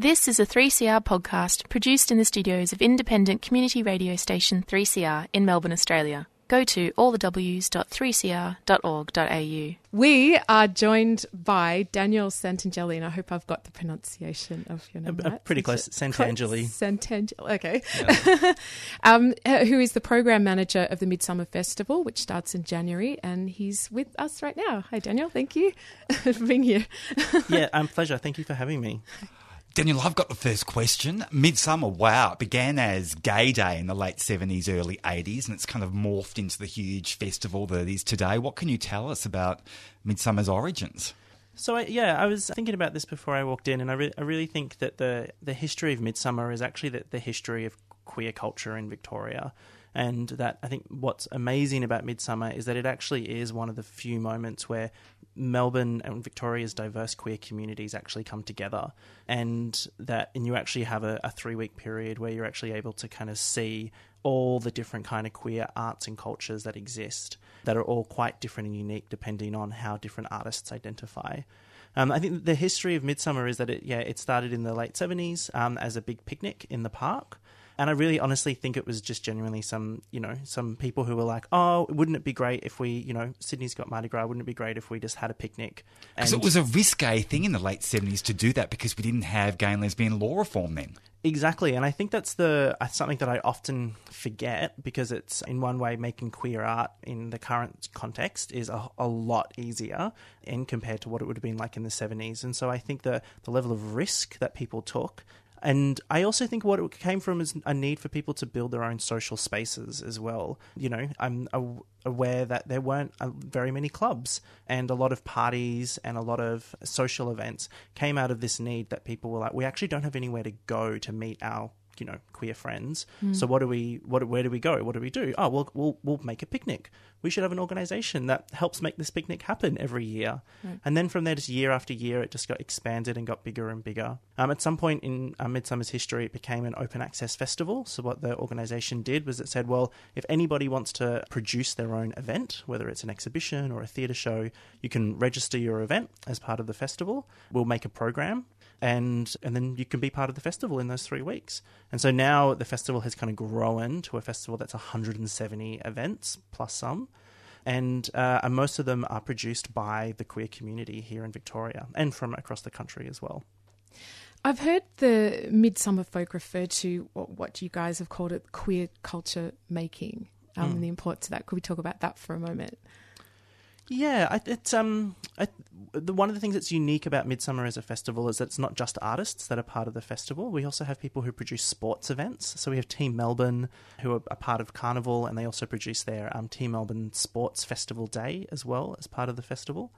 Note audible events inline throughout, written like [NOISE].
This is a 3CR podcast produced in the studios of independent community radio station 3CR in Melbourne, Australia. Go to allthews.3cr.org.au. We are joined by Daniel Santangeli, and I hope I've got the pronunciation of your name Uh, right. pretty close, Santangeli. Santangeli, okay. [LAUGHS] um, uh, who is the program manager of the Midsumma Festival, which starts in January, and he's with us right now. Hi, Daniel. Thank you [LAUGHS] for being here. yeah, [LAUGHS] um, pleasure. Thank you for having me. Daniel, I've got the first question. Midsumma, wow, it began as Gay Day in the late 70s, early 80s, and it's kind of morphed into the huge festival that it is today. What can you tell us about Midsumma's origins? So I, yeah, I was thinking about this before I walked in, and I, re- I really think that the the history of Midsumma is actually the, the history of queer culture in Victoria, and that I think what's amazing about Midsumma is that it actually is one of the few moments where Melbourne and Victoria's diverse queer communities actually come together, and that and you actually have a, a three week period where you're actually able to kind of see all the different kind of queer arts and cultures that exist that are all quite different and unique depending on how different artists identify. Um, I think the history of Midsumma is that it yeah it started in the late seventies um, as a big picnic in the park, and I really honestly think it was just genuinely some you know some people who were like oh wouldn't it be great if we you know Sydney's got Mardi Gras wouldn't it be great if we just had a picnic Because it was a risque thing in the late 70s to do that because we didn't have gay and lesbian law reform then. Exactly, and I think that's the uh, something that I often forget because it's in one way making queer art in the current context is a, a lot easier in compared to what it would have been like in the seventies, and so I think the the level of risk that people took. And I also think what it came from is a need for people to build their own social spaces as well. You know, I'm aware that there weren't uh, very many clubs, and a lot of parties and a lot of social events came out of this need that people were like, we actually don't have anywhere to go to meet our you know queer friends. So what do we what where do we go? What do we do? Oh, well we'll we'll make a picnic. We should have an organization that helps make this picnic happen every year. And then from there just year after year it just got expanded and got bigger and bigger. Um, at some point in uh, Midsumma's history it became an open access festival. So what the organization did was it said, well, if anybody wants to produce their own event, whether it's an exhibition or a theater show, you can register your event as part of the festival. We'll make a program and and then you can be part of the festival in those three weeks. And so now the festival has kind of grown to a festival that's 170 events plus some, and uh, and most of them are produced by the queer community here in Victoria and from across the country as well. I've heard the Midsumma folk refer to what, what you guys have called it queer culture making um, and the importance of that. Could we talk about that for a moment? Yeah, it's um, I, the one of the things that's unique about Midsumma as a festival is that it's not just artists that are part of the festival. We also have people who produce sports events. So we have Team Melbourne, who are a part of Carnival, and they also produce their um, Team Melbourne Sports Festival Day as well as part of the festival.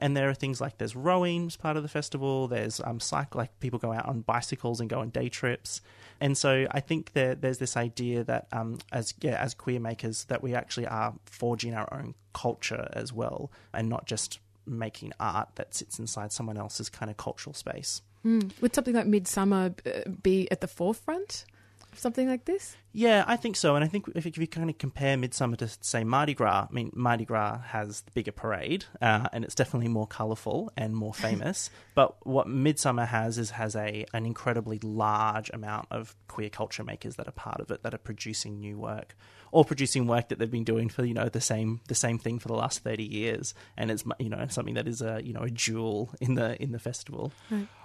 And there are things like there's rowing as part of the festival. There's um, cycle, like people go out on bicycles and go on day trips. And so I think that there's this idea that um, as yeah, as queer makers, that we actually are forging our own culture as well, and not just making art that sits inside someone else's kind of cultural space. Would something like Midsumma uh, be at the forefront of something like this? Yeah, I think so. And I think if, if you kind of compare Midsumma to, say, Mardi Gras, I mean, Mardi Gras has the bigger parade, uh, and it's definitely more colourful and more [LAUGHS] famous. but what Midsumma has is has a an incredibly large amount of queer culture makers that are part of it, that are producing new work or producing work that they've been doing for you know the same the same thing for the last thirty years, and it's you know something that is a you know a jewel in the in the festival.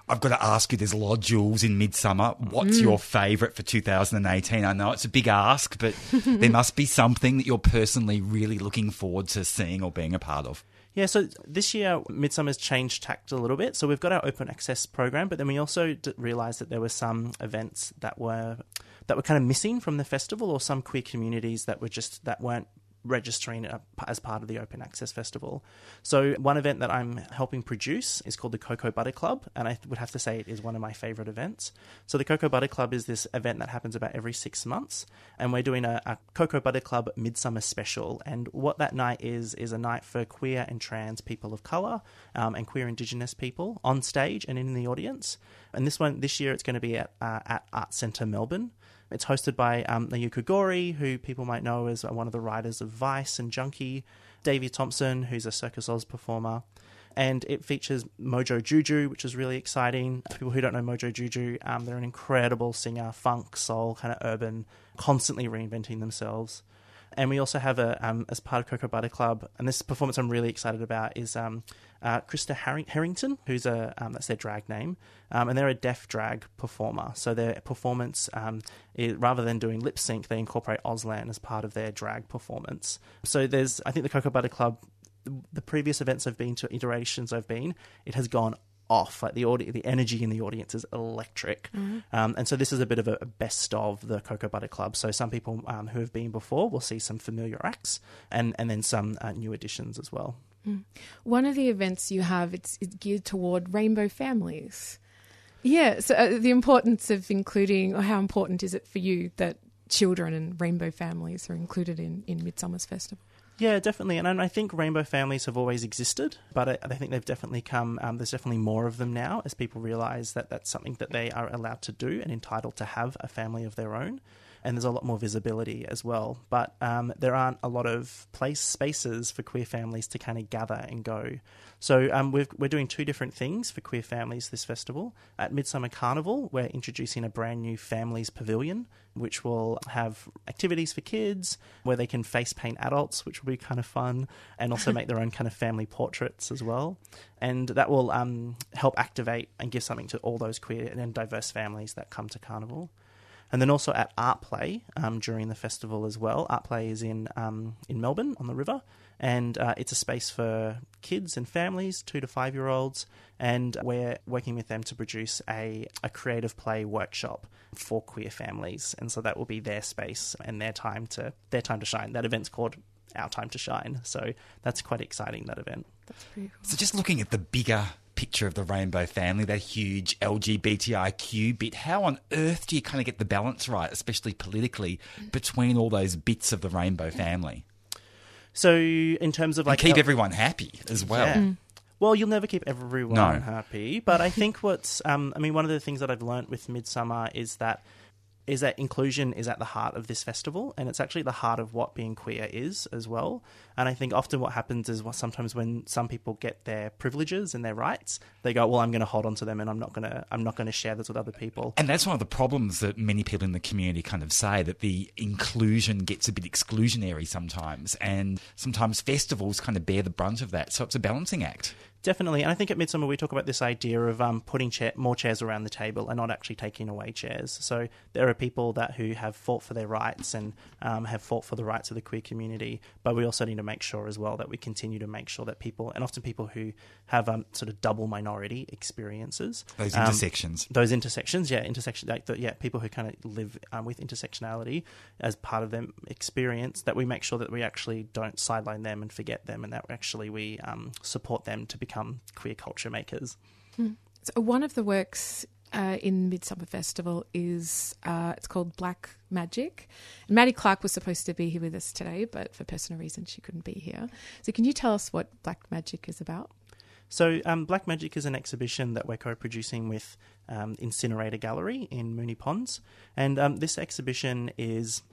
I've got to ask you, there's a lot of jewels in Midsumma. What's your favourite for 2018? I know it's a big ask, but [LAUGHS] there must be something that you're personally really looking forward to seeing or being a part of. Yeah, so this year Midsumma's changed tact a little bit. So we've got our open access program, but then we also d- realised that there were some events that were that were kind of missing from the festival, or some queer communities that were just that weren't registering as part of the open access festival. So one event that I'm helping produce is called the Cocoa Butter Club, and I would have to say it is one of my favorite events. So the Cocoa Butter Club is this event that happens about every six months, and we're doing a, a Cocoa Butter Club Midsumma Special. And what that night is is a night for queer and trans people of color um, and queer Indigenous people on stage and in the audience. And this one this year it's going to be at uh, at Art Centre Melbourne. It's hosted by um, Nayuka Gorrie, who people might know as one of the writers of Vice and Junkee, Davey Thompson, who's a Circus Oz performer. and it features Mojo Juju, which is really exciting. For people who don't know Mojo Juju, um, they're an incredible singer, funk, soul, kind of urban, constantly reinventing themselves. And we also have a um, as part of Cocoa Butter Club, and this performance I'm really excited about is um, uh, Krista Harring- Harrington, who's a um, that's their drag name, um, and they're a deaf drag performer. So their performance, um, is, rather than doing lip sync, they incorporate Auslan as part of their drag performance. So there's, I think, the Cocoa Butter Club. The previous events I've been to, iterations I've been, it has gone off. Like the audi- the energy in the audience is electric. Um, and so this is a bit of a best of the Cocoa Butter Club. So some people um, who have been before will see some familiar acts, and and then some uh, new additions as well. One of the events you have it's, it's geared toward rainbow families. Yeah, so uh, the importance of including, or how important is it for you that children and rainbow families are included in in Midsumma's Festival? Yeah, definitely, and I think rainbow families have always existed, but I, think they've definitely come. Um, there's definitely more of them now as people realise that that's something that they are allowed to do and entitled to have a family of their own. And there's a lot more visibility as well, but um, there aren't a lot of place spaces for queer families to kind of gather and go. So um, we've, we're doing two different things for queer families this festival. At Midsumma Carnival, we're introducing a brand new families pavilion, which will have activities for kids where they can face paint adults, which will be kind of fun, and also [LAUGHS] make their own kind of family portraits as well. And that will um, help activate and give something to all those queer and diverse families that come to Carnival. And then also at Art Play um, during the festival as well. Art Play is in um, in Melbourne on the river, and uh, it's a space for kids and families, two to five year olds. And we're working with them to produce a, a creative play workshop for queer families, and so that will be their space and their time to their time to shine. That event's called Our Time to Shine, so that's quite exciting. That event. That's pretty cool. So just looking at the bigger picture of the rainbow family, that huge LGBTIQ bit, how on earth do you kind of get the balance right, especially politically, between all those bits of the rainbow family? So in terms of And like keep L- everyone happy as well. Yeah. Well, you'll never keep everyone No. happy, but I think what's, um, I mean, one of the things that I've learnt with Midsumma is that is that inclusion is at the heart of this festival, and it's actually the heart of what being queer is as well. And I think often what happens is sometimes when some people get their privileges and their rights, they go, "Well, I'm going to hold on to them, and I'm not going to, I'm not going to share this with other people." And that's one of the problems that many people in the community kind of say that the inclusion gets a bit exclusionary sometimes, and sometimes festivals kind of bear the brunt of that. So it's a balancing act. Definitely, and I think at Midsumma we talk about this idea of um, putting chair- more chairs around the table and not actually taking away chairs. So there are people that who have fought for their rights and um, have fought for the rights of the queer community, but we also need to make sure as well that we continue to make sure that people, and often people who have um, sort of double minority experiences, Those um, intersections. those intersections, yeah, intersection, like the, yeah, people who kind of live um, with intersectionality as part of their experience, that we make sure that we actually don't sideline them and forget them, and that actually we um, support them to become queer culture makers. So one of the works uh, in Midsumma Festival is uh, it's called Black Magic. And Maddee Clark was supposed to be here with us today, but for personal reasons she couldn't be here. So can you tell us what Black Magic is about? So, um, Black Magic is an exhibition that we're co producing with um, Incinerator Gallery in Moonee Ponds. And um, this exhibition is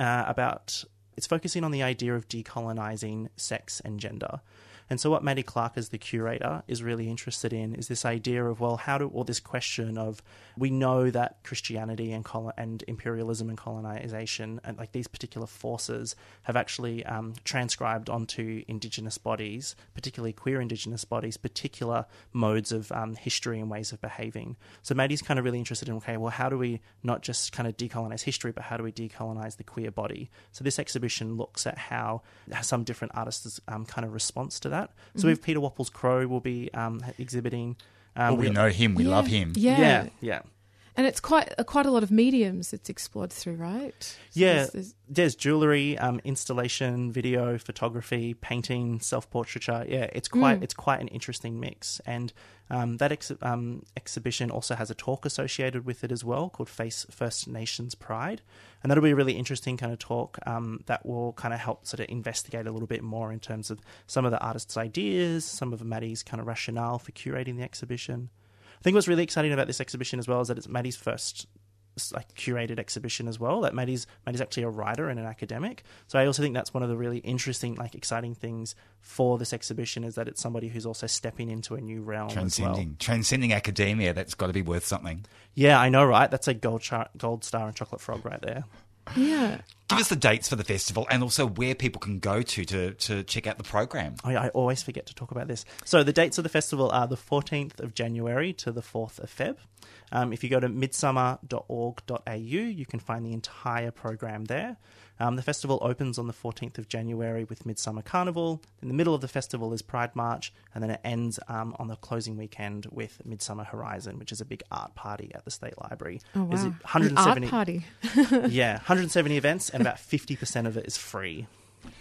uh, about, it's focusing on the idea of decolonizing sex and gender. And so, what Maddee Clark, as the curator, is really interested in is this idea of, well, how do, or this question of, we know that Christianity and, colo- and imperialism and colonization, and like these particular forces, have actually um, transcribed onto Indigenous bodies, particularly queer Indigenous bodies, particular modes of um, history and ways of behaving. So, Maddee's kind of really interested in, okay, well, how do we not just kind of decolonize history, but how do we decolonize the queer body? So, this exhibition looks at how some different artists' um, kind of response to that. So, we have Peter Waples-Crowe will be um, exhibiting. Um, Well, we know him, we Yeah. love him. Yeah. yeah, yeah. And it's quite uh, quite a lot of mediums it's explored through, right? So Yeah, there's- there's- there's jewelry, um, installation, video, photography, painting, self-portraiture. Yeah, it's quite it's quite an interesting mix, and um, that ex- um, exhibition also has a talk associated with it as well called Face First Nations Pride, and that'll be a really interesting kind of talk um, that will kind of help sort of investigate a little bit more in terms of some of the artists' ideas, some of Maddee's kind of rationale for curating the exhibition. I think what's really exciting about this exhibition as well is that it's Maddee's first like curated exhibition as well. That Maddee's Maddee's actually a writer and an academic. So I also think that's one of the really interesting, like exciting things for this exhibition is that it's somebody who's also stepping into a new realm. Transcending, well. transcending academia. That's got to be worth something. Yeah, I know, right? That's a gold char- gold star and chocolate frog right there. Yeah. Give us the dates for the festival and also where people can go to to, to check out the program. Oh, I, I always forget to talk about this. So the dates of the festival are the 14th of January to the 4th of Feb. Um, if you go to midsumma.org.au, you can find the entire program there. Um, the festival opens on the 14th of January with Midsumma Carnival. In the middle of the festival is Pride March, and then it ends um, on the closing weekend with Midsumma Horizon, which is a big art party at the State Library. Oh wow. There's An 170 art party. [LAUGHS] yeah, 170 events, and about 50% of it is free.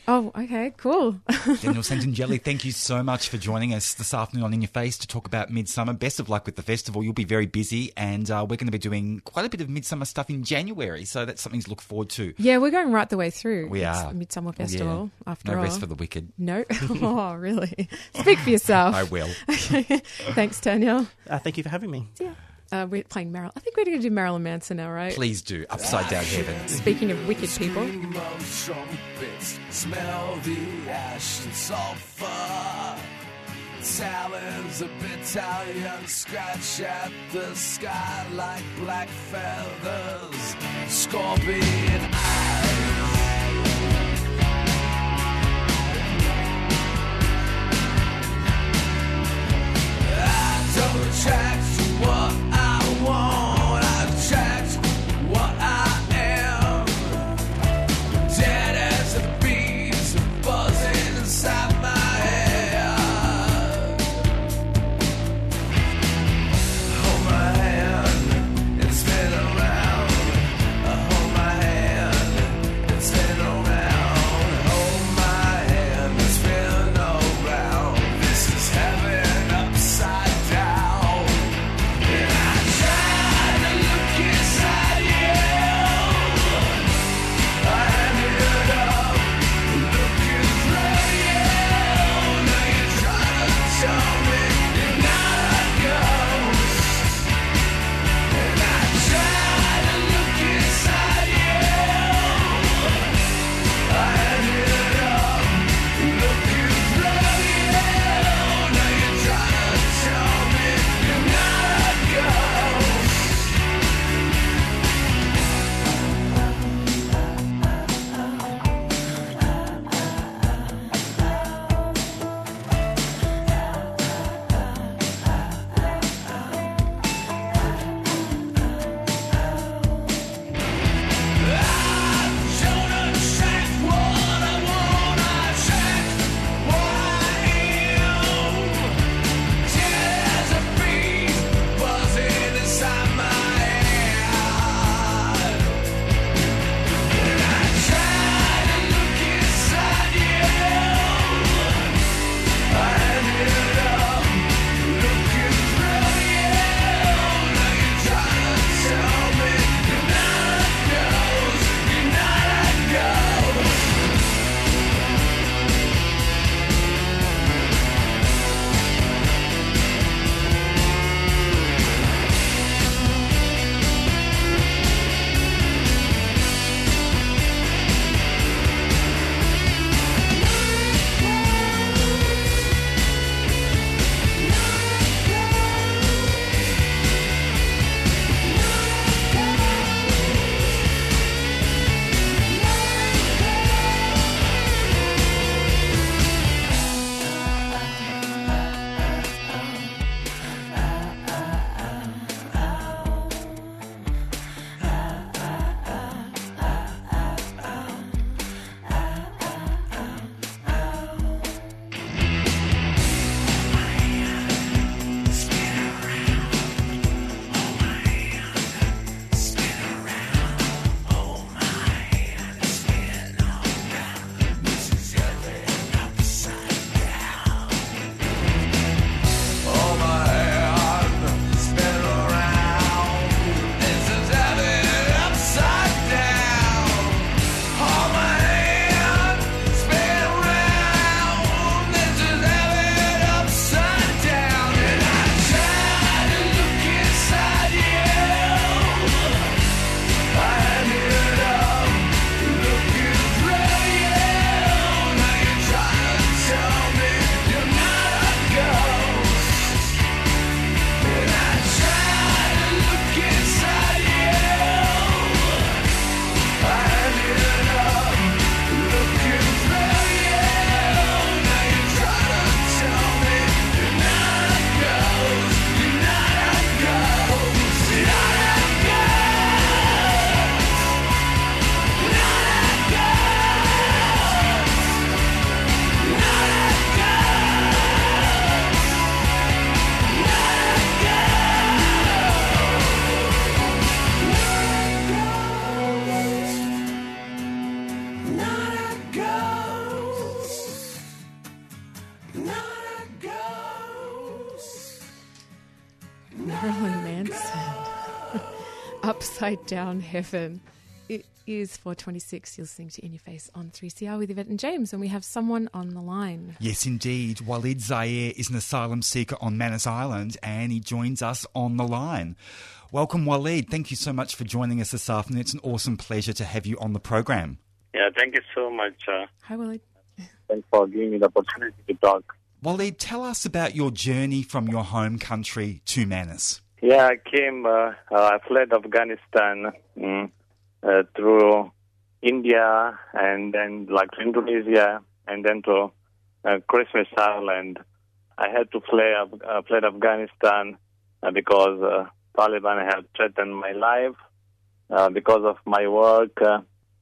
Oh, okay, cool. [LAUGHS] Daniel Santangeli, thank you so much for joining us this afternoon on In Your Face to talk about Midsumma. Best of luck with the festival. You'll be very busy, and uh, we're going to be doing quite a bit of Midsumma stuff in January, so that's something to look forward to. yeah, we're going right the way through. We It's are. the Midsumma Oh, yeah. Festival. After No all, rest for the wicked. no. [LAUGHS] [LAUGHS] oh, really? Speak for yourself. I will. okay. Thanks, Daniel. Uh, thank you for having me. Yeah. Uh, we're playing Marilyn. I think we're going to do Marilyn Manson now, right? Please do. Upside Down Heaven. Speaking of wicked people. Of trumpets, smell the ash and sulfur. Talons of battalion scratch at the sky like black feathers. Scorpion eyes. I don't attract what I want. Down Heaven. It is 426. You're listening to In Your Face on 3CR with Yvette and James, and we have someone on the line. Yes, indeed. Walid Zazai is an asylum seeker on Manus Island and he joins us on the line. Welcome, Walid. Thank you so much for joining us this afternoon. It's an awesome pleasure to have you on the program. Yeah, thank you so much. Uh, Hi, Willie. thanks for giving me the opportunity to talk. Walid, tell us about your journey from your home country to Manus. Yeah, I came, uh, uh, I fled Afghanistan mm, uh, through India and then like Indonesia and then to uh, Christmas Island. I had to flee, uh, fled Afghanistan uh, because uh, Taliban had threatened my life because of my work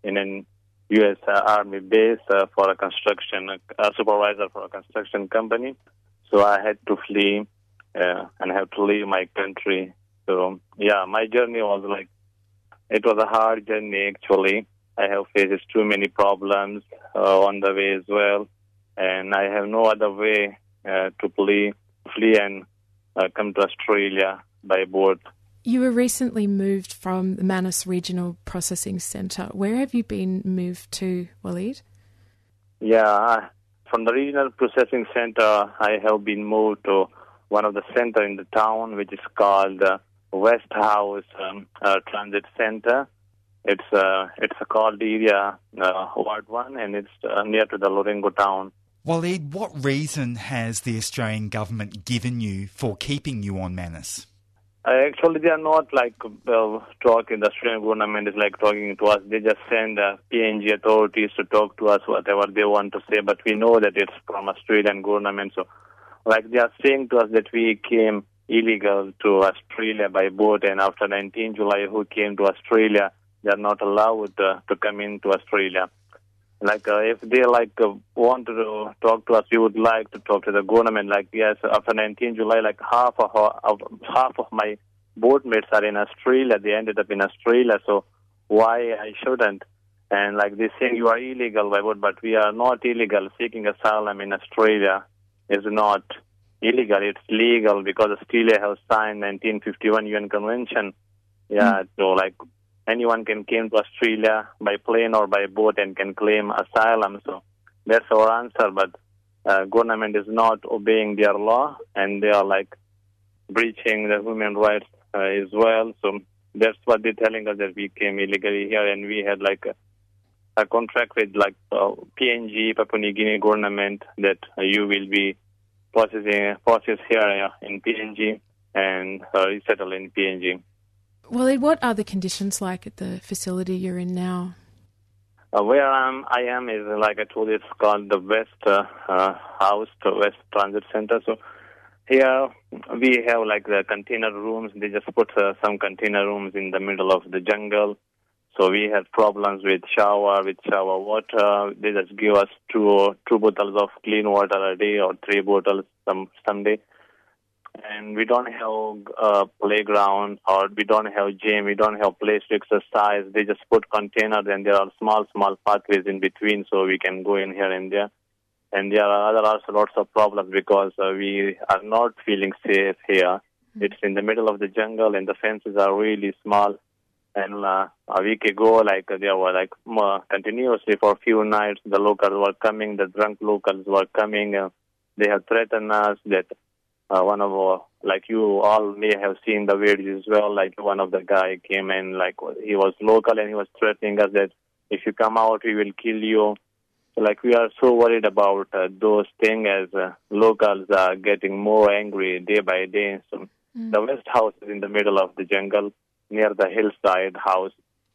in an U.S. Army base for a construction, supervisor for a construction company. So I had to flee uh, and have to leave my country. So yeah, my journey was like it was a hard journey actually. I have faced too many problems uh, on the way as well, and I have no other way uh, to flee, flee and uh, come to Australia by boat. You were recently moved from the Manus Regional Processing Centre. Where have you been moved to, Walid? Yeah, from the regional processing center, I have been moved to one of the center in the town, which is called uh, West House um, uh, Transit Center. It's uh, it's a called area uh, Ward One, and it's uh, near to the Lorengau town. Walid, what reason has the Australian government given you for keeping you on Manus? Uh, actually, they are not like talking. The Australian government is like talking to us. They just send uh, PNG authorities to talk to us whatever they want to say. But we know that it's from Australian government. So, like they are saying to us that we came illegal to Australia by boat, and after 19 July, who came to Australia, they are not allowed uh, to come into Australia. Like uh, if they like uh, want to talk to us, we would like to talk to the government. Like yes, after 19 July, like half of, our, of half of my boatmates are in Australia. They ended up in Australia, so why I shouldn't? And like they saying you are illegal by boat, but we are not illegal. Seeking asylum in Australia is not illegal. It's legal because Australia has signed 1951 UN Convention. Yeah, so like anyone can came to Australia by plane or by boat and can claim asylum. So that's our answer. But uh, government is not obeying their law and they are like breaching the human rights uh, as well. So that's what they're telling us that we came illegally here and we had like a, a contract with like uh, PNG, Papua New Guinea government that uh, you will be processing process here in PNG and uh, resettle in PNG. Well, what are the conditions like at the facility you're in now? Uh, where I'm, I am is like I told you, it's called the West uh, uh, House, the West Transit Center. So here we have like the container rooms. They just put uh, some container rooms in the middle of the jungle. So we had problems with shower, with shower water. They just give us two two bottles of clean water a day or three bottles some some day. And we don't have uh, playground or we don't have gym. We don't have place to exercise. They just put containers and there are small small pathways in between, so we can go in here and there. And there are other also lots of problems because uh, we are not feeling safe here. It's in the middle of the jungle and the fences are really small. And uh, a week ago, like there were like uh, continuously for a few nights, the locals were coming, the drunk locals were coming. Uh, they have threatened us that uh, one of our, like you all may have seen the videos as well. Like one of the guy came in, like he was local and he was threatening us that if you come out, we will kill you. So like we are so worried about uh, those things as uh, locals are getting more angry day by day. So the West House is in the middle of the jungle near the hillside house.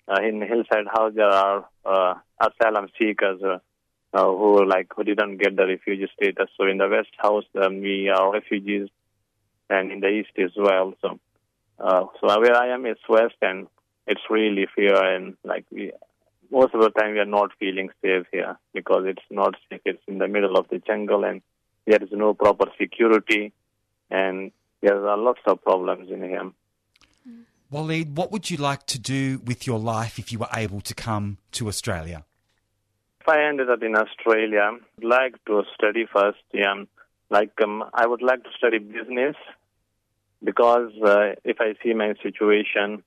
Uh, in hillside house, there are uh, asylum seekers uh, uh, who like who didn't get the refugee status. So in the West House, um, we are refugees, and in the East as well. So, uh, so where I am is West, and it's really fear and like we most of the time we are not feeling safe here because it's not safe. It's in the middle of the jungle, and there is no proper security, and there are lots of problems in here. Walid, what would you like to do with your life if you were able to come to Australia? If I ended up in Australia, I'd like to study first. Yeah, like um, I would like to study business because uh, if I see my situation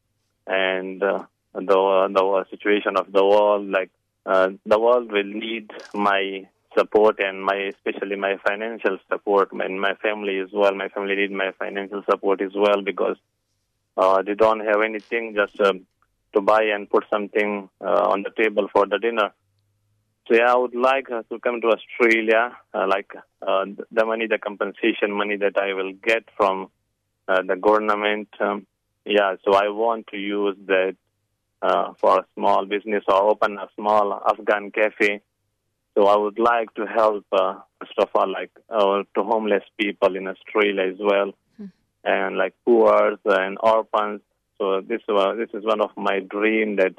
and uh, the the situation of the world. Like uh, the world will need my support and my especially my financial support and my family as well. My family need my financial support as well because uh, they don't have anything just um, to buy and put something uh, on the table for the dinner. So yeah, I would like uh, to come to Australia, uh, like uh, the money, the compensation money that I will get from uh, the government. Um, yeah, so I want to use that uh, for a small business or open a small Afghan cafe. So I would like to help, uh, first of all, like uh, to homeless people in Australia as well, and like poor and orphans. So this uh, this is one of my dream that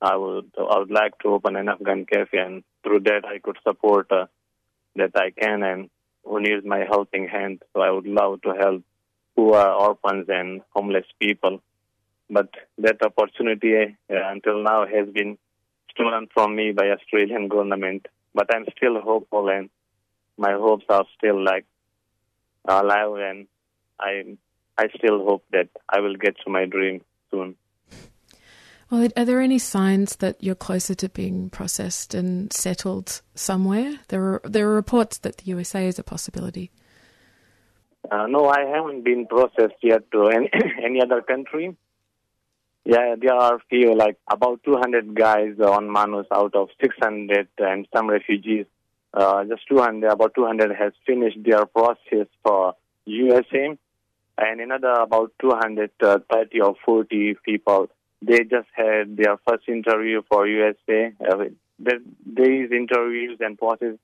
I would I would like to open an Afghan cafe, and through that I could support uh, that I can and who needs my helping hand. So I would love to help poor orphans and homeless people. But that opportunity uh, until now has been stolen from me by Australian government. But I'm still hopeful, and my hopes are still like alive, and I I still hope that I will get to my dream soon. Well, are there any signs that you're closer to being processed and settled somewhere? There are there are reports that the USA is a possibility. Uh, no, I haven't been processed yet to any, [COUGHS] any other country. Yeah, there are few, like about 200 guys on Manus out of 600 and some refugees. Uh, just 200, about 200 has finished their process for USA, and another about 230 or 40 people. They just had their first interview for USA. Uh, these interviews and process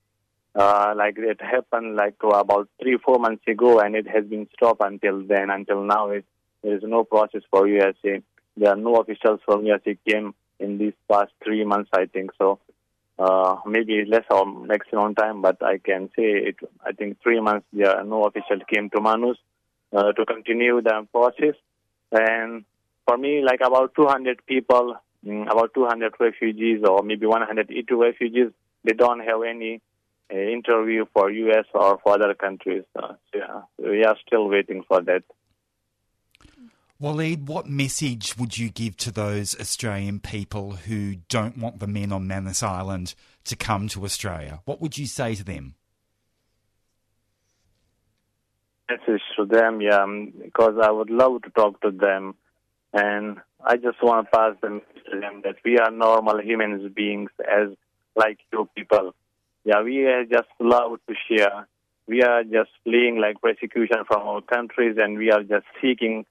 uh, like it happened like about three four months ago and it has been stopped until then until now it, there is no process for usa there are no officials from usa came in these past three months i think so uh, maybe less or maximum time but i can say it i think three months there are no officials came to manus uh, to continue the process and for me like about 200 people mm, about 200 refugees or maybe 180 refugees they don't have any uh, interview for U.S. or for other countries. Uh, so, yeah, we are still waiting for that. Walid, what message would you give to those Australian people who don't want the men on Manus Island to come to Australia? What would you say to them? Message to them, yeah, um, because I would love to talk to them, and I just want to pass the message to them that we are normal human beings as like you people. Yeah, we just love to share. We are just fleeing like persecution from our countries, and we are just seeking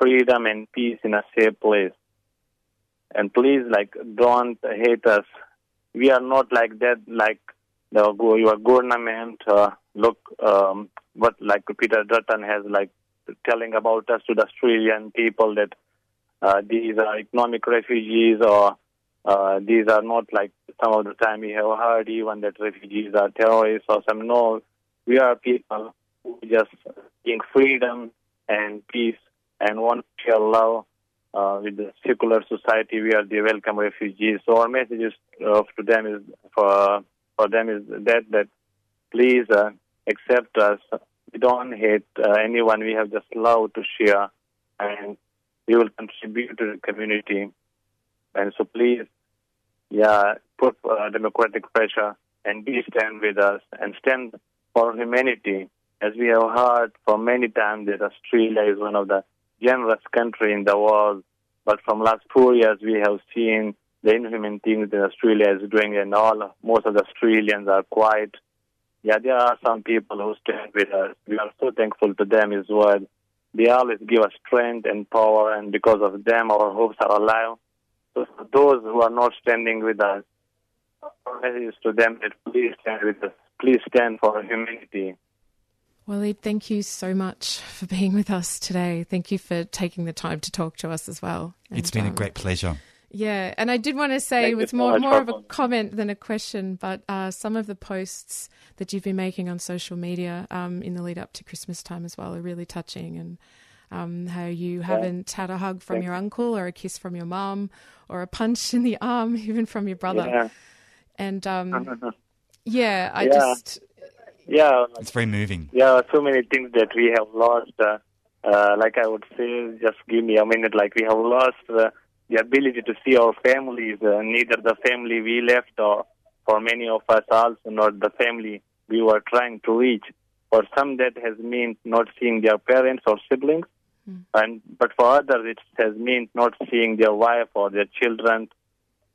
freedom and peace in a safe place. And please, like, don't hate us. We are not like that. Like the your government. Uh, look, um, what like Peter Dutton has like telling about us to the Australian people that uh, these are economic refugees or uh, these are not like some of the time we have heard even that refugees are terrorists or some. No, we are people who just seek freedom and peace and want to share love uh, with the secular society where they welcome refugees. So our message is, uh, to them is for for them is that that please uh, accept us. We don't hate uh, anyone. We have just love to share, and we will contribute to the community. And so please, yeah, put uh, democratic pressure and be stand with us and stand for humanity. As we have heard for many times that Australia is one of the generous country in the world, but from last four years we have seen the inhuman things that Australia is doing, and all most of the Australians are quiet. Yeah, there are some people who stand with us. We are so thankful to them as well. They always give us strength and power, and because of them, our hopes are alive. So for those who are not standing with us, our message is to them that please stand with us. Please stand for humanity. Walid, thank you so much for being with us today. Thank you for taking the time to talk to us as well. It's been a um, great pleasure. Yeah, and I did want to say Thank it was more much more of a comment than a question, but uh, some of the posts that you've been making on social media um, in the lead up to Christmas time as well are really touching, and um, how you haven't had a hug from Thank your uncle or a kiss from your mum or a punch in the arm [LAUGHS] even from your brother, Yeah, and um, [LAUGHS] yeah, I Yeah. just yeah, It's very moving. yeah. So many things that we have lost. Uh, uh, like I would say, just give me a minute. Like we have lost uh, the ability to see our families. Uh, neither the family we left, or for many of us also not the family we were trying to reach. For some, that has meant not seeing their parents or siblings, and but for others, it has meant not seeing their wife or their children.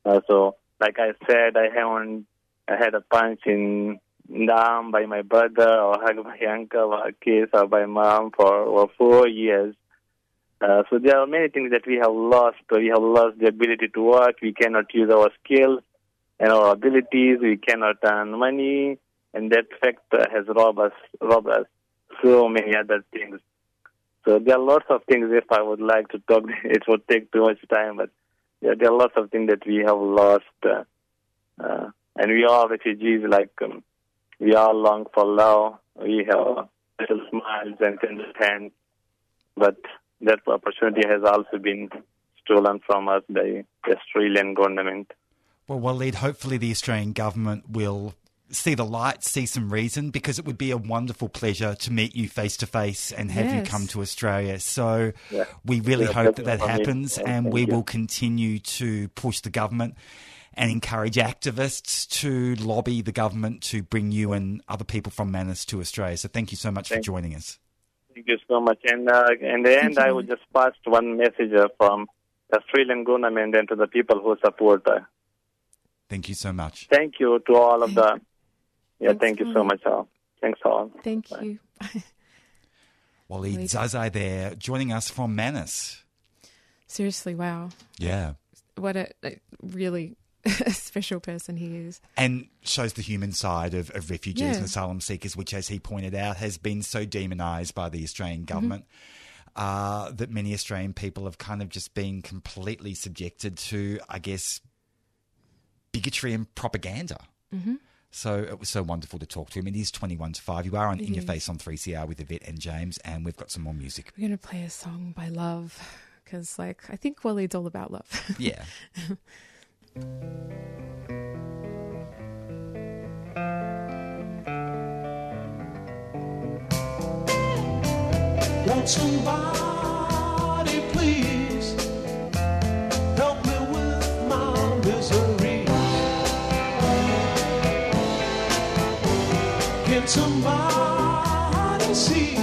Uh, so, like I said, I haven't I had a punch in the arm by my brother or hug by uncle or a kiss or by mom for over four years. Uh, so there are many things that we have lost. We have lost the ability to work. We cannot use our skills and our abilities. We cannot earn money, and that fact uh, has robbed us, robbed us so many other things. So there are lots of things. If I would like to talk, [LAUGHS] it would take too much time. But yeah, there are lots of things that we have lost, uh, uh, and we are refugees. Like um, we all long for love. We have little smiles and tender hands, but that opportunity has also been stolen from us by the Australian government. Well, Walid, hopefully the Australian government will see the light, see some reason, because it would be a wonderful pleasure to meet you face to face and have you come to Australia. So Yeah. we really Yeah, hope that that happens, Yeah, and we you. will continue to push the government and encourage activists to lobby the government to bring you and other people from Manus to Australia. So thank you so much Thank- for joining us. Thank you so much. And uh, in the end, I would just pass one message uh, from the Australian government and to the people who support. Uh, Thank you so much. thank you to all of the. Yeah, Thanks, thank you so much, all. Thanks all. Thank you. Walid Walid. Zazai there, joining us from Manus. Seriously, wow. Yeah. What a, a really [LAUGHS] special person he is. and shows the human side of, of refugees Yeah. and asylum seekers, which, as he pointed out, has been so demonised by the Australian Mm-hmm. government uh, that many Australian people have kind of just been completely subjected to, I guess, bigotry and propaganda. Mm-hmm. So it was so wonderful to talk to him. It is 21 to 5. You are on It In Your. Face on 3CR with Yvette and James, and we've got some more music. We're going to play a song by Love because, like, I think Walid's all about love. Yeah. [LAUGHS] Won't somebody please help me with my misery? Can somebody see,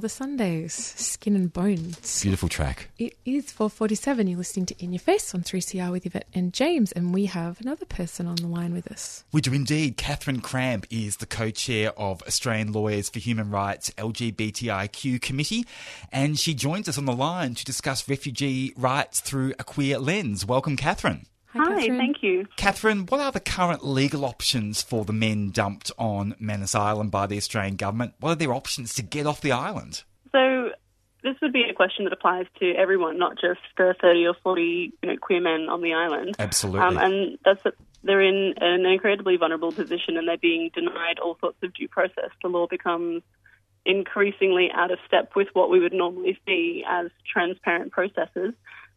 the Sundays, skin and bones. Beautiful track. It is 447. You're listening to In Your Face on 3CR with Yvette and James, and we have another person on the line with us. We do indeed. Kathryn Cramp is the co chair of Australian Lawyers for Human Rights LGBTIQ Committee, and she joins us on the line to discuss refugee rights through a queer lens. Welcome, Kathryn. Hi, Kathryn. thank you. Kathryn, what are the current legal options for the men dumped on Manus Island by the Australian government? What are their options to get off the island? So this would be a question that applies to everyone, not just the 30 or 40 you know, queer men on the island. Absolutely. Um, and that's that they're in an incredibly vulnerable position and they're being denied all sorts of due process. The law becomes increasingly out of step with what we would normally see as transparent processes.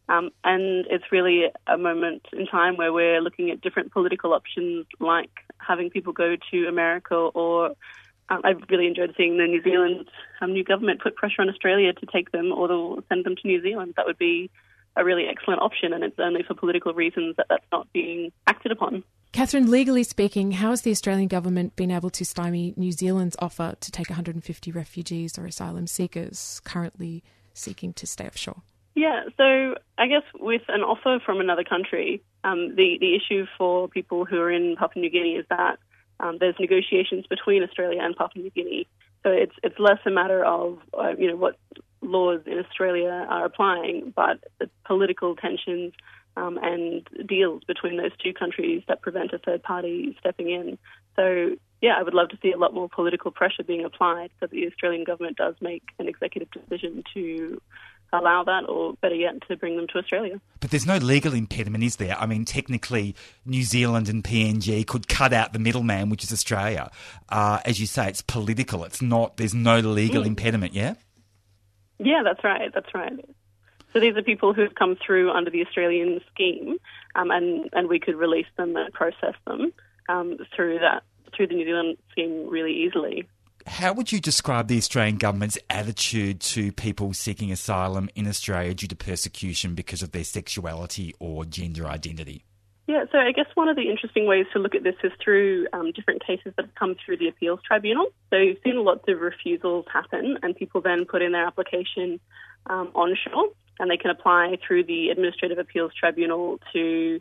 Um, and it's really a moment in time where we're looking at different political options, like having people go to America, or um, I've really enjoyed seeing the New Zealand um, new government put pressure on Australia to take them or they'll send them to New Zealand. That would be a really excellent option, and it's only for political reasons that that's not being acted upon. Kathryn, legally speaking, how has the Australian government been able to stymie New Zealand's offer to take 150 refugees or asylum seekers currently seeking to stay offshore? Yeah, so I guess with an offer from another country, um, the the issue for people who are in Papua New Guinea is that um, there's negotiations between Australia and Papua New Guinea. So it's it's less a matter of uh, you know what laws in Australia are applying, but the political tensions um, and deals between those two countries that prevent a third party stepping in. So yeah, I would love to see a lot more political pressure being applied so that the Australian government does make an executive decision to allow that, or better yet, to bring them to Australia. But there's no legal impediment, is there? I mean, technically, New Zealand and PNG could cut out the middleman, which is Australia. Uh, as you say, it's political. It's not. There's no legal impediment. Yeah. Yeah, that's right. That's right. So these are people who have come through under the Australian scheme, um, and and we could release them and process them um, through that through the New Zealand scheme really easily. How would you describe the Australian government's attitude to people seeking asylum in Australia due to persecution because of their sexuality or gender identity? Yeah, so I guess one of the interesting ways to look at this is through um, different cases that have come through the appeals tribunal. So you've seen lots of refusals happen, and people then put in their application um, onshore, and they can apply through the administrative appeals tribunal to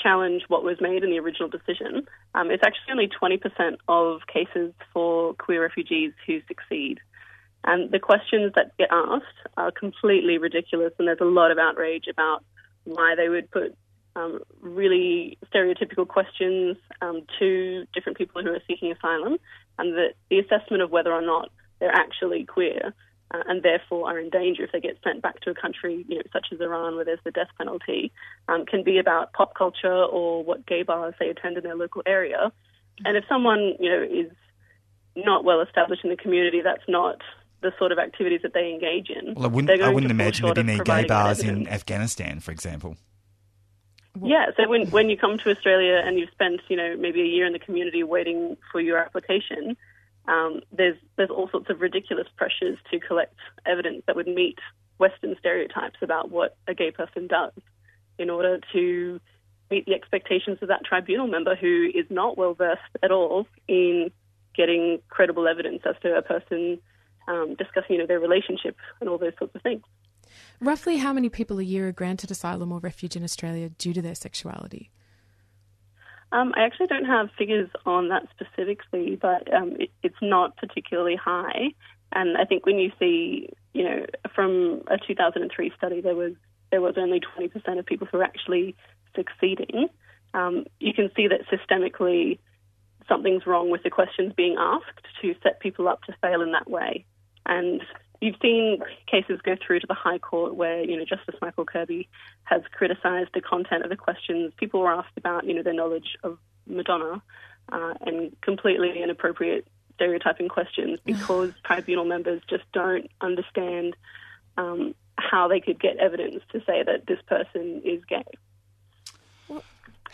challenge what was made in the original decision. Um, it's actually only 20% of cases for queer refugees who succeed. And the questions that get asked are completely ridiculous, and there's a lot of outrage about why they would put um, really stereotypical questions um, to different people who are seeking asylum, and that the assessment of whether or not they're actually queer uh, and therefore are in danger if they get sent back to a country, you know, such as Iran, where there's the death penalty, um, can be about pop culture or what gay bars they attend in their local area. And if someone, you know, is not well established in the community, that's not the sort of activities that they engage in. Well, I wouldn't. I wouldn't to imagine there'd be of many gay bars in. Afghanistan, for example. Yeah, so when when you come to Australia and you've spent you know maybe a year in the community waiting for your application, um, there's there's all sorts of ridiculous pressures to collect evidence that would meet Western stereotypes about what a gay person does, in order to meet the expectations of that tribunal member who is not well versed at all in getting credible evidence as to a person um, discussing you know their relationship and all those sorts of things. Roughly how many people a year are granted asylum or refuge in Australia due to their sexuality? Um, I actually don't have figures on that specifically, but um, it, it's not particularly high. And I think when you see, you know, from a 2003 study, there was there was only 20% of people who were actually succeeding. Um, you can see that systemically something's wrong with the questions being asked to set people up to fail in that way. And you've seen cases go through to the High Court where, you know, Justice Michael Kirby has criticised the content of the questions. People were asked about, you know, their knowledge of Madonna uh, and completely inappropriate stereotyping questions because tribunal members just don't understand um, how they could get evidence to say that this person is gay.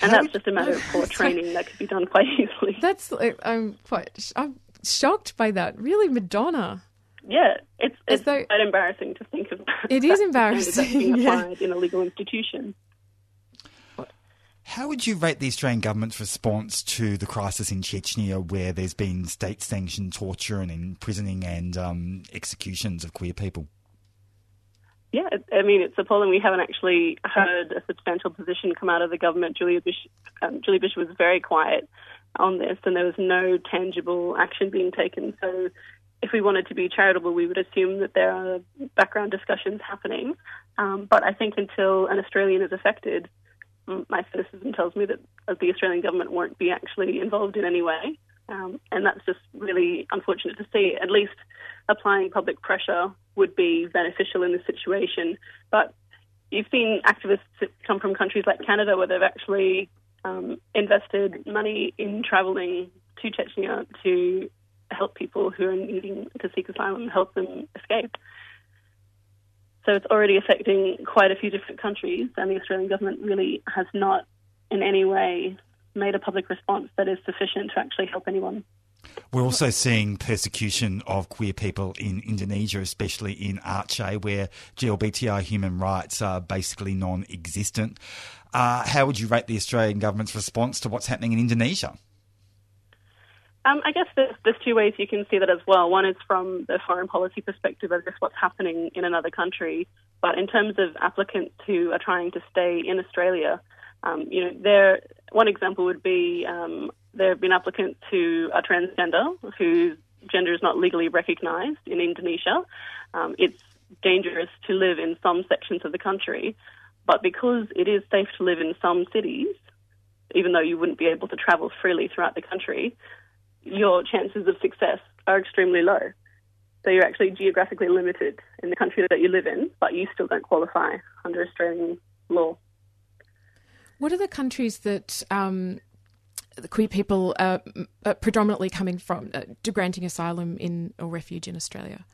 And that's just a matter of poor [LAUGHS] training that could be done quite easily. That's I'm quite I'm shocked by that. Really, Madonna. Yeah, it's it's though- quite embarrassing to think of. That. It is That's the being embarrassing, yeah. applied in a legal institution. How would you rate the Australian government's response to the crisis in Chechnya, where there's been state sanctioned torture and imprisoning and um, executions of queer people? Yeah, I mean, it's appalling. We haven't actually heard a substantial position come out of the government. Julia Bishop, um, Julia Bishop was very quiet on this, and there was no tangible action being taken. So, if we wanted to be charitable, we would assume that there are background discussions happening. Um, but I think until an Australian is affected, my cynicism tells me that the Australian government won't be actually involved in any way. Um, and that's just really unfortunate to see. At least applying public pressure would be beneficial in this situation. But you've seen activists come from countries like Canada where they've actually um, invested money in travelling to Chechnya to help people who are needing to seek asylum, and help them escape. So it's already affecting quite a few different countries, and the Australian government really has not in any way made a public response that is sufficient to actually help anyone. We're also seeing persecution of queer people in Indonesia, especially in Aceh, where GLBTI human rights are basically non existent. Uh, how would you rate the Australian government's response to what's happening in Indonesia? Um, I guess there's, there's two ways you can see that as well. One is from the foreign policy perspective of just what's happening in another country. But in terms of applicants who are trying to stay in Australia, um, you know, there one example would be um, there have been applicants who are transgender, whose gender is not legally recognised in Indonesia. Um, it's dangerous to live in some sections of the country, but because it is safe to live in some cities, even though you wouldn't be able to travel freely throughout the country, your chances of success are extremely low. So you're actually geographically limited in the country that you live in, but you still don't qualify under Australian law. What are the countries that um, the queer people are, are predominantly coming from uh, to granting asylum in or refuge in Australia?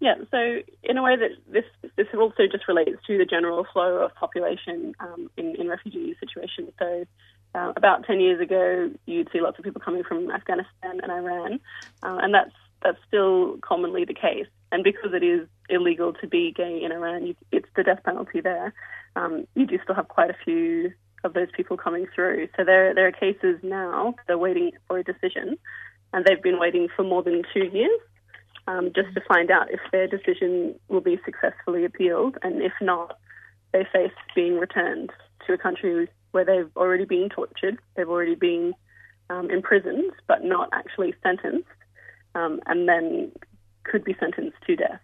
Yeah, so in a way that this this also just relates to the general flow of population um, in, in refugee situations. So uh, about 10 years ago, you'd see lots of people coming from Afghanistan and Iran, uh, and that's that's still commonly the case. And because it is illegal to be gay in Iran, you, it's the death penalty there. Um, you do still have quite a few of those people coming through. So there there are cases now they're waiting for a decision, and they've been waiting for more than two years um, just to find out if their decision will be successfully appealed, and if not, they face being returned to a country where they've already been tortured, they've already been um, imprisoned, but not actually sentenced, um, and then could be sentenced to death.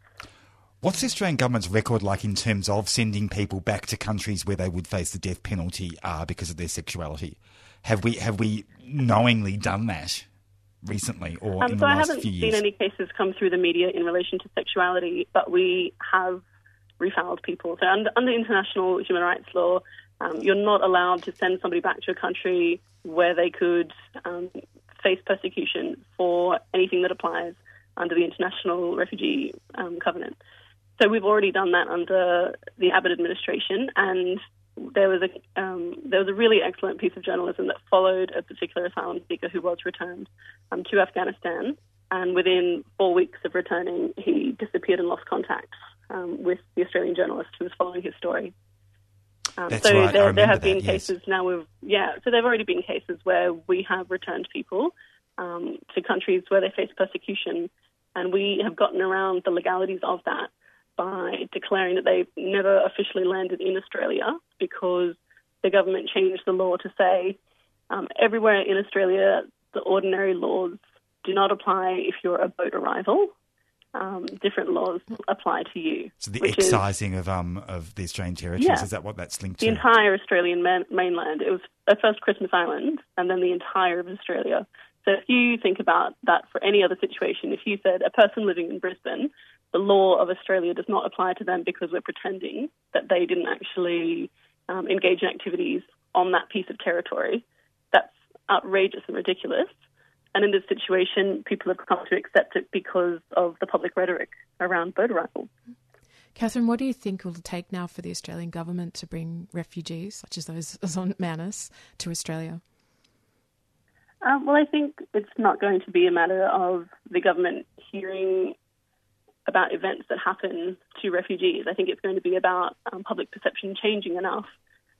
What's the Australian government's record like in terms of sending people back to countries where they would face the death penalty uh, because of their sexuality? Have we have we knowingly done that recently or Um, in so the I haven't few seen any cases come through the media in relation to sexuality, but we have refouled people. So under, under international human rights law, um, you're not allowed to send somebody back to a country where they could um, face persecution for anything that applies under the International Refugee um, Covenant. So we've already done that under the Abbott administration, and there was a um, there was a really excellent piece of journalism that followed a particular asylum seeker who was returned um, to Afghanistan, and within four weeks of returning, he disappeared and lost contact um, with the Australian journalist who was following his story. Um, That's so right, there, there have been yes. cases now with yeah. So there have already been cases where we have returned people um, to countries where they face persecution, and we have gotten around the legalities of that by declaring that they've never officially landed in Australia because the government changed the law to say um, everywhere in Australia the ordinary laws do not apply if you're a boat arrival. Um, different laws apply to you. so the which is- of um of the Australian territories Yeah. is that what that's linked the to? The entire Australian man- mainland. It was at first Christmas Island and then the entire of Australia. So if you think about that for any other situation, if you said a person living in Brisbane, the law of Australia does not apply to them because we're pretending that they didn't actually um, engage in activities on that piece of territory, that's outrageous and ridiculous. And in this situation, people have come to accept it because of the public rhetoric around boat arrivals. Kathryn, what do you think it will take now for the Australian government to bring refugees, such as those [LAUGHS] on Manus, to Australia? Um, well, I think it's not going to be a matter of the government hearing about events that happen to refugees. I think it's going to be about um, public perception changing enough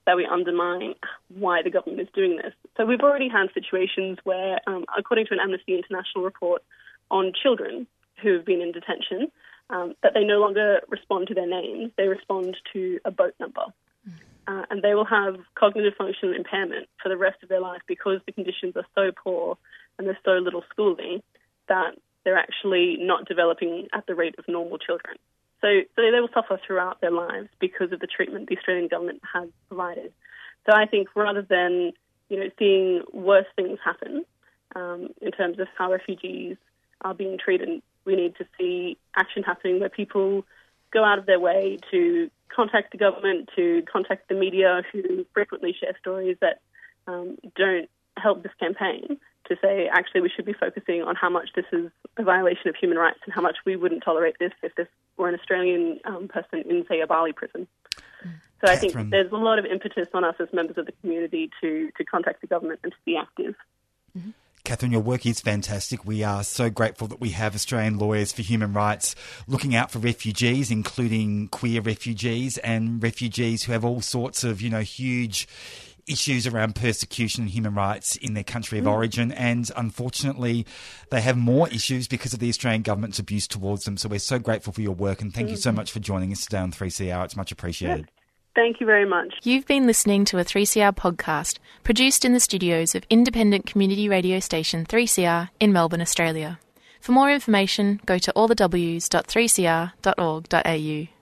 that we undermine why the government is doing this. So we've already had situations where, um, according to an Amnesty International report on children who have been in detention, um, that they no longer respond to their names, they respond to a boat number. Uh, and they will have cognitive functional impairment for the rest of their life because the conditions are so poor and there's so little schooling that they're actually not developing at the rate of normal children. So, so they will suffer throughout their lives because of the treatment the Australian government has provided. So I think rather than you know seeing worse things happen um, in terms of how refugees are being treated, we need to see action happening where people go out of their way to contact the government, to contact the media, who frequently share stories that um, don't help this campaign. To say actually we should be focusing on how much this is a violation of human rights and how much we wouldn't tolerate this if this were an Australian um, person in say a Bali prison. So I think there's a lot of impetus on us as members of the community to to contact the government and to be active. Kathryn, your work is fantastic. We are so grateful that we have Australian Lawyers for Human Rights looking out for refugees, including queer refugees and refugees who have all sorts of, you know, huge issues around persecution and human rights in their country of mm. origin. And unfortunately, they have more issues because of the Australian government's abuse towards them. So we're so grateful for your work and thank you so mm. much for joining us today on 3CR. It's much appreciated. Thank you very much. You've been listening to a 3CR podcast produced in the studios of independent community radio station 3CR in Melbourne, Australia. For more information, go to allthews.3cr.org.au.